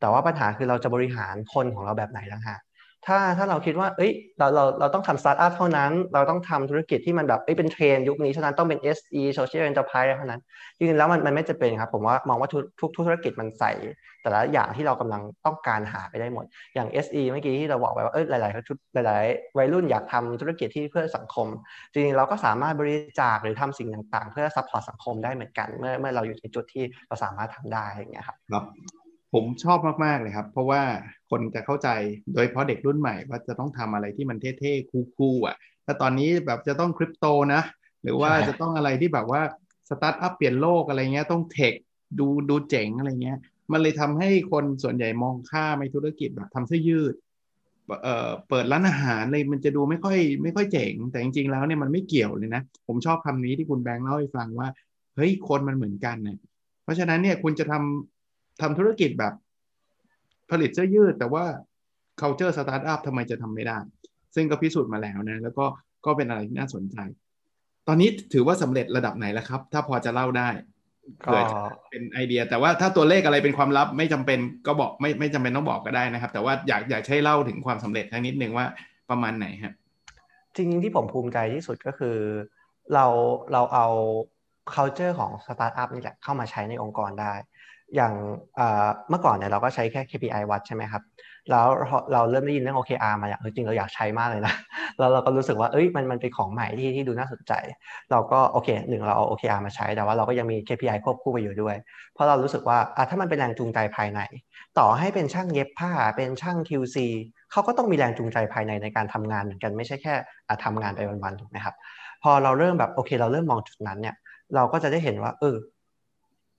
แต่ว่าปัญหาคือเราจะบริหารคนของเราแบบไหนต่างหาก ถ้าถ้าเราคิดว่าเอ้ยเราเราเราต้องทำสตาร์ทอัพเท่านั้น เราต้องทำธุรกิจที่มันแบบเอ้ยเป็นเทรนยุคนี้ฉะนั้นต้องเป็น SE Social Enterprise เท่านั้นจริงๆแล้วมันมันไม่จำเป็นครับผมว่ามองว่าทุกทุกธุรกิจมันใส่ แต่ละอย่างที่เรากำลังต้องการหาไปได้หมด อย่าง SE เมื่อกี้ที่เราบอกไปว่าเอ้ยหลายๆชุดหลายๆวัยรุ่นอยากทำธุรกิจที่เพื่อสังคม จริงๆเราก็สามารถบริจาคหรือทำสิ่งต่างๆ เพื่อ support สังคมได้เหมือนกัน เมื่อเมื่อเราอยู่ในจุดที่เราสามารถทำได้อย่างเงี้ยครับครับ ผมชอบมาก ๆ เลยครับ เพราะว่าคนจะเข้าใจโดยเฉพาะเด็กรุ่นใหม่ว่าจะต้องทำอะไรที่มันเท่ๆ cool ๆอะถ้าตอนนี้แบบจะต้องคริปโตนะ หรือว่าจะต้องอะไรที่แบบว่าสตาร์ทอัพเปลี่ยนโลกอะไรเงี้ยต้อง tech ดูดูเจ๋งอะไรเงี้ย มันเลยทำให้คนส่วนใหญ่มองข้ามในธุรกิจแบบทำเสื้อยืดเอ่อเปิดร้านอาหารเลยมันจะดูไม่ค่อยไม่ค่อยเจ๋ง แต่จริงๆแล้วเนี่ยมันไม่เกี่ยวเลยนะ ผมชอบคำนี้ที่คุณแบงค์เล่าให้ฟังว่าเฮ้ยคนมันเหมือนกันเนี่ยเพราะฉะนั้นเนี่ยคุณจะทำ ทำธุรกิจแบบผลิตเสื้อยืด แต่ว่า culture startup ทำไมจะทำไม่ได้ ซึ่งก็พิสูจน์มาแล้วนะ แล้วก็ก็เป็นอะไรที่น่าสนใจ ตอนนี้ถือว่าสำเร็จระดับไหนแล้วครับ ถ้าพอจะเล่าได้เกิดเป็นไอเดีย แต่ว่าถ้าตัวเลขอะไรเป็นความลับไม่จำเป็นก็บอกไม่ไม่จำเป็นต้องบอกก็ได้นะครับ แต่ว่าอยากอยากให้เล่าถึงความสำเร็จทั้งนิดนึงว่าประมาณไหนฮะจริงๆที่ผมภูมิใจที่สุดก็คือ เราเราเอา culture ของสตาร์ทอัพนี่แหละเข้ามาใช้ในองค์กรได้ อย่างเมื่อก่อนเนี่ยเราก็ใช้แค่ KPI วัดใช่ไหมครับ แล้วเราเริ่มได้ยินเรื่อง OKR มาอย่างจริงเราอยากใช้มากเลยนะ แล้วเราก็รู้สึกว่าเอ้ยมันมันเป็นของใหม่ที่ที่ดูน่าสนใจ เราก็โอเคหนึ่งเราเอา OKR มาใช้ แต่ว่าเราก็ยังมี KPI ควบคู่ไปอยู่ด้วย เพราะเรารู้สึกว่าถ้ามันเป็นแรงจูงใจภายใน ต่อให้เป็นช่างเย็บผ้า เป็นช่าง QC เขาก็ต้องมีแรงจูงใจภายในในการทำงานเหมือนกันไม่ใช่แค่ทำงานไปวันๆถูกไหมครับ พอเราเริ่มแบบโอเค เราเริ่มมองจุดนั้นเนี่ยเราก็จะได้เห็นว่าเออ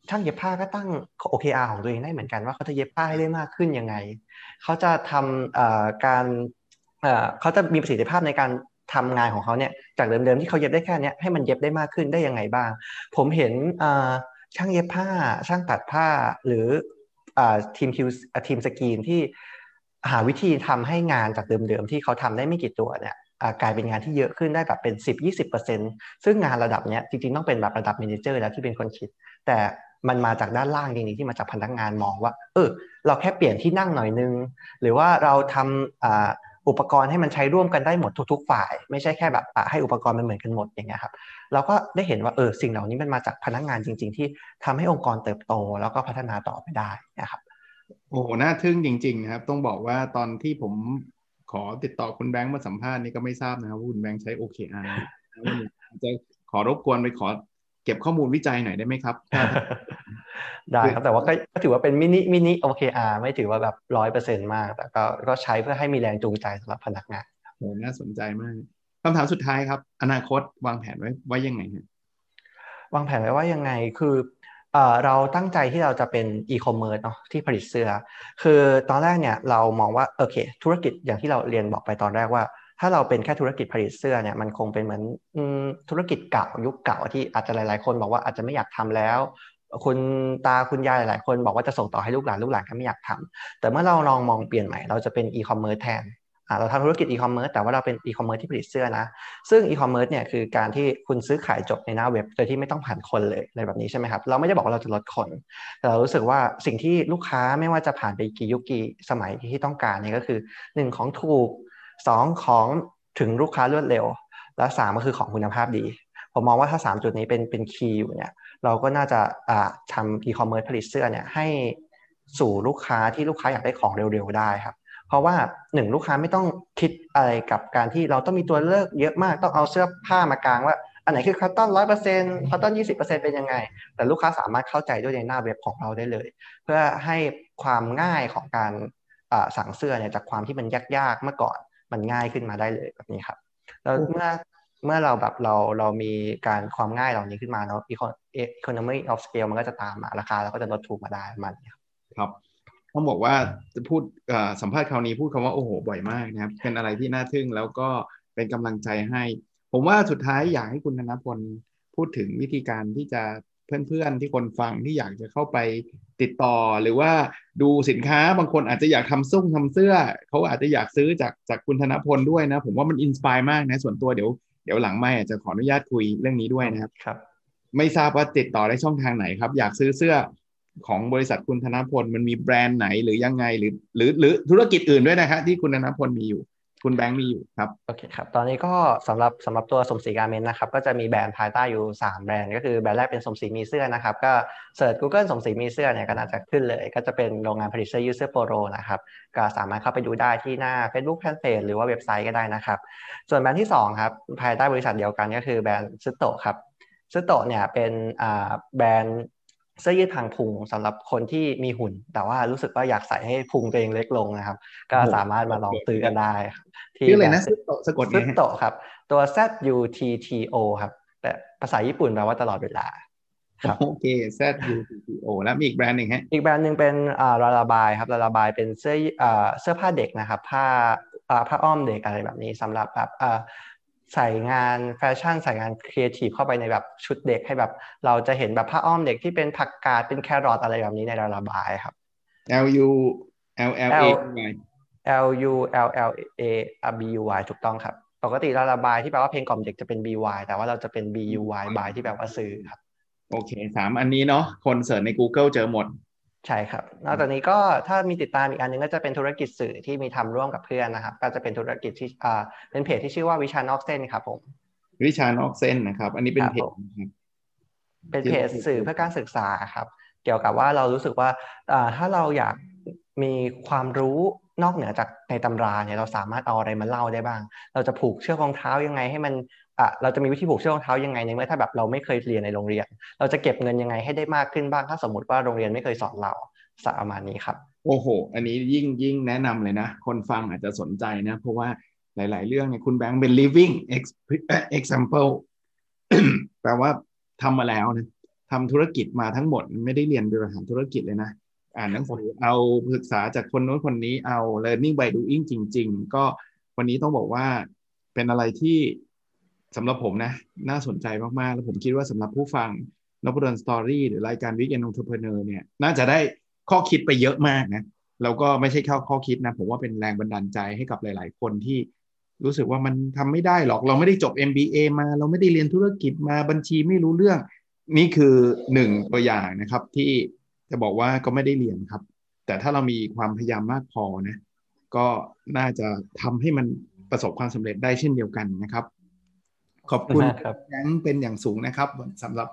ช่างเย็บผ้าก็ตั้ง OKR ของตัวเองได้เหมือนกันว่าเขาจะเย็บผ้าให้ได้มากขึ้นยังไง เขาจะทำการเขาจะมีประสิทธิภาพในการทำงานของเขาเนี่ยจากเดิมๆที่เขาเย็บได้แค่นี้ให้มันเย็บได้มากขึ้นได้ยังไงบ้าง ผมเห็นช่างเย็บผ้า ช่างตัดผ้าหรือทีมคิวทีมสกรีนที่หาวิธีทำให้งานจากเดิมๆที่เขาทำได้ไม่กี่ตัวเนี่ยกลายเป็นงานที่เยอะขึ้นได้แบบเป็น 10-20%ซึ่งงานระดับเนี้ยจริงๆต้องเป็นแบบระดับเมนเจอร์แล้วที่เป็นคนคิด แต่ มันมาจากด้านล่างจริงๆที่มาจากพนักงานมองว่า เออ เราแค่เปลี่ยนที่นั่งหน่อยนึง หรือว่าเราทำอุปกรณ์ให้มันใช้ร่วมกันได้หมดทุก ๆ ฝ่าย ไม่ใช่แค่แบบให้อุปกรณ์มันเหมือนกันหมดอย่างเงี้ยครับเราก็ได้เห็นว่าเออสิ่งเหล่านี้มันมาจากพนักงานจริง ๆ ที่ทำให้องค์กรเติบโต แล้วก็พัฒนาต่อไปได้นะครับโอ้น่าทึ่งจริงๆนะครับ ต้องบอกว่าตอนที่ผมขอติดต่อคุณแบงค์มาสัมภาษณ์นี่ก็ไม่ทราบนะครับว่าคุณแบงค์ใช้ OKR จะขอรบกวนไปขอ เก็บข้อมูลวิจัยหน่อยได้ไหมครับ ได้ครับแต่ว่าก็ถือว่าเป็นมินิมินิโอเคอาร์ไม่ถือว่าแบบร้อยเปอร์เซ็นมาก แต่ก็ก็ใช้เพื่อให้มีแรงจูงใจสำหรับพนักงานโหน่าสนใจมากคำถามสุดท้ายครับ อนาคตวางแผนไว้ไว้ยังไงวางแผนไว้ว่ายังไงคือเราตั้งใจที่เราจะเป็นอีคอมเมิร์ซเนาะที่ผลิตเสื้อ คือตอนแรกเนี่ยเรามองว่าโอเค ธุรกิจอย่างที่เราเรียนบอกไปตอนแรกว่า ถ้าเราเป็นแค่ธุรกิจผลิตเสื้อเนี่ยมันคงเป็นเหมือนธุรกิจเก่ายุคเก่าที่อาจจะหลาย ๆ คนบอกว่าอาจจะไม่อยากทำแล้ว คุณตาคุณยายหลายคนบอกว่าจะส่งต่อให้ลูกหลานลูกหลานก็ไม่อยากทำแต่เมื่อเราลองมองเปลี่ยนใหม่เราจะเป็นอีคอมเมิร์ซแทนเราทำธุรกิจอีคอมเมิร์ซแต่ว่าเราเป็นอีคอมเมิร์ซที่ผลิตเสื้อนะ ซึ่งอีคอมเมิร์ซเนี่ยคือการที่คุณซื้อขายจบในหน้าเว็บโดยที่ไม่ต้องผ่านคนเลยอะไรแบบนี้ใช่ไหมครับ เราไม่ได้บอกว่าเราจะลดคน แต่เรารู้สึกว่าสิ่งที่ลูกค้าไม่ว่าจะผ่านไปกี่ยุคกี่สมัยที่ต้องการเนี่ยก็คือ 1 ของถูก 2 ของถึงลูกค้ารวดเร็ว และ 3 ก็คือของคุณภาพดี ผมมองว่าถ้า 3 จุดนี้เป็นเป็น key อยู่เนี่ยเราก็น่าจะทำอีคอมเมิร์ซผลิตเสื้อเนี่ยให้สู่ลูกค้าที่ลูกค้าอยากได้ของเร็วๆได้ครับเพราะว่าหนึ่งลูกค้าไม่ต้องคิดอะไรกับการที่เราต้องมีตัวเลือกเยอะมากต้องเอาเสื้อผ้ามากางว่า อันไหนคือ cotton ร้อยเปอร์เซ็นต์ cotton ยี่สิบเปอร์เซ็นต์เป็นยังไง แต่ลูกค้าสามารถเข้าใจด้วยในหน้าเว็บของเราได้เลย เพื่อให้ความง่ายของการสั่งเสื้อเนี่ยจากความที่มันยากๆเมื่อก่อน มันง่ายขึ้นมาได้เลยแบบนี้ครับแล้วเมื่อเมื่อเราแบบเราเรามีการความง่ายเหล่านี้ขึ้นมาเนาะ economy of scale มันก็จะตามมาราคาเราก็จะลดถูกมาได้มันครับคต้องบอกว่าจะพูดสัมภาษณ์คราวนี้พูดคำว่าโอ้โหบ่อยมากนะครับ เป็นอะไรที่น่าทึ่งแล้วก็เป็นกำลังใจให้ ผมว่าสุดท้ายอยากให้คุณธนพลพูดถึงวิธีการที่จะ เพื่อนๆที่คนฟังที่อยากจะเข้าไปติดต่อหรือว่าดูสินค้าบางคนอาจจะอยากทำซุ้งทำเสื้อ เขาอาจจะอยากซื้อจากจากคุณธนพลด้วยนะ ผมว่ามัน inspire มากนะส่วนตัวเดี๋ยวเดี๋ยวหลังไม่อาจจะขออนุญาตคุยเรื่องนี้ด้วยนะครับครับ ไม่ทราบว่าติดต่อได้ช่องทางไหนครับ อยากซื้อเสื้อของบริษัทคุณธนพลมันมีแบรนด์ไหนหรือยังไงหรือหรือหรือธุรกิจอื่นด้วยนะครับที่คุณธนพลมีอยู่ คุณแบงค์มีอยู่ครับโอเคครับตอนนี้ก็สำหรับสำหรับตัวสมศรีการ์เมนท์นะครับก็จะมีแบรนด์ภายใต้อยู่ 3 แบรนด์ก็คือแบรนด์แรกเป็นสมศรีมีเสื้อนะครับก็เสิร์ช Google สมศรีมีเสื้อเนี่ยก็น่าจะขึ้นเลย ก็จะเป็นโรงงานผลิตเสื้อยืดเสื้อโปโลนะครับก็สามารถเข้าไปดูได้ที่หน้า Facebook Fanpage หรือว่าเว็บไซต์ก็ได้นะครับส่วนแบรนด์ที่2ครับภายใต้บริษัทเดียวกันก็คือแบรนด์ซึโตะครับซึโตะเนี่ยเป็นแบรนด์ เสื้อยืดทางพุงสำหรับคนที่มีหุ่น แต่ว่ารู้สึกว่าอยากใส่ให้พุงตัวเองเล็กลงนะครับ ก็สามารถมาลองซื้อกันได้ที่อะไรนะซึโตสะกดซึโตครับ ตัว Z U T T O ครับ แต่ภาษาญี่ปุ่นแปลว่าตลอดเวลาโอเค Z U T T O แล้วมีอีกแบรนด์หนึ่งฮะอีกแบรนด์หนึ่งเป็นอ่า Lullabuy ครับ Lullabuy เป็นเสื้ออ่าเสื้อผ้าเด็กนะครับ ผ้าอ่าผ้าอ้อมเด็กอะไรแบบนี้สำหรับแบบอ่า ใส่งานแฟชั่นใส่งานครีเอทีฟเข้าไปในแบบชุดเด็กให้แบบ เราจะเห็นแบบผ้าอ้อมเด็กที่เป็นผักกาดเป็นแครอทอะไรแบบนี้ใน Lullabuy ครับ L U L L A L U L L A B U Y ถูกต้องครับ ปกติ lullaby ที่แปลว่าเพลงกล่อมเด็กจะเป็น B Y แต่ว่าเราจะเป็น B U Y บายที่แปลว่าซื้อครับ โอเคสามอันนี้เนาะคนเสิร์ชใน Google เจอหมด ใช่ครับ นอกจากนี้ก็ถ้ามีติดตามอีกอันนึงก็จะเป็นธุรกิจสื่อที่มีทำร่วมกับเพื่อนนะครับ ก็จะเป็นธุรกิจที่อ่าเป็นเพจที่ชื่อว่าวิชานอกเส้นครับผม วิชานอกเส้นนะครับ อันนี้เป็นเพจเป็นเพจสื่อเพื่อการศึกษาครับ เกี่ยวกับว่าเรารู้สึกว่าอ่าถ้าเราอยากมีความรู้นอกเหนือจากในตำราเนี่ยเราสามารถเอาอะไรมาเล่าได้บ้าง เราจะผูกเชือกรองเท้ายังไงให้มัน อะเราจะมีวิธีผูกเชือกรองเท้ายังไงในเมื่อถ้าแบบเราไม่เคยเรียนในโรงเรียน เราจะเก็บเงินยังไงให้ได้มากขึ้นบ้างถ้าสมมติว่าโรงเรียนไม่เคยสอนเราสประมาณนี้ครับ โอ้โห อันนี้ยิ่งยิ่งแนะนำเลยนะ คนฟังอาจจะสนใจนะ เพราะว่าหลาย ๆ เรื่องเนี่ยคุณแบงค์เป็น living example แปลว่าทำมาแล้วนะทำธุรกิจมาทั้งหมดไม่ได้เรียนบริหารธุรกิจเลยนะ อ่านหนังสือเอาศึกษาจากคนโน้นคนนี้เอา learning by doing จริง ๆ ก็วันนี้ต้องบอกว่าเป็นอะไรที่ สำหรับผมนะน่าสนใจมากๆ แล้วผมคิดว่าสำหรับผู้ฟังนบดอนสตอรี่หรือรายการ Weekend Entrepreneur เนี่ยน่าจะได้ข้อคิดไปเยอะมากนะแล้วก็ไม่ใช่แค่ข้อคิดนะ ผมว่าเป็นแรงบันดาลใจให้กับหลาย ๆ คนที่รู้สึกว่ามันทำไม่ได้หรอกเราไม่ได้จบ MBA มา เราไม่ได้เรียนธุรกิจมาบัญชีไม่รู้เรื่อง นี่คือหนึ่งตัวอย่างนะครับ ที่จะบอกว่าก็ไม่ได้เรียนครับ แต่ถ้าเรามีความพยายามมากพอนะก็น่าจะทำให้มันประสบความสำเร็จได้เช่นเดียวกันนะครับ ขอบคุณยังเป็นอย่างสูงนะครับสำหรับ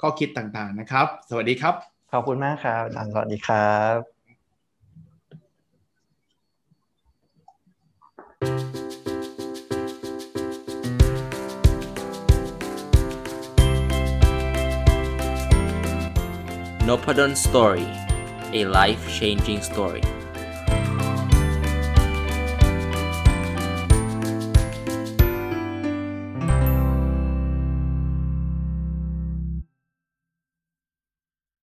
ข้อคิดต่างๆนะครับ สวัสดีครับ ขอบคุณมากครับอาจารย์สวัสดีครับ n o p a d o n Story a life changing story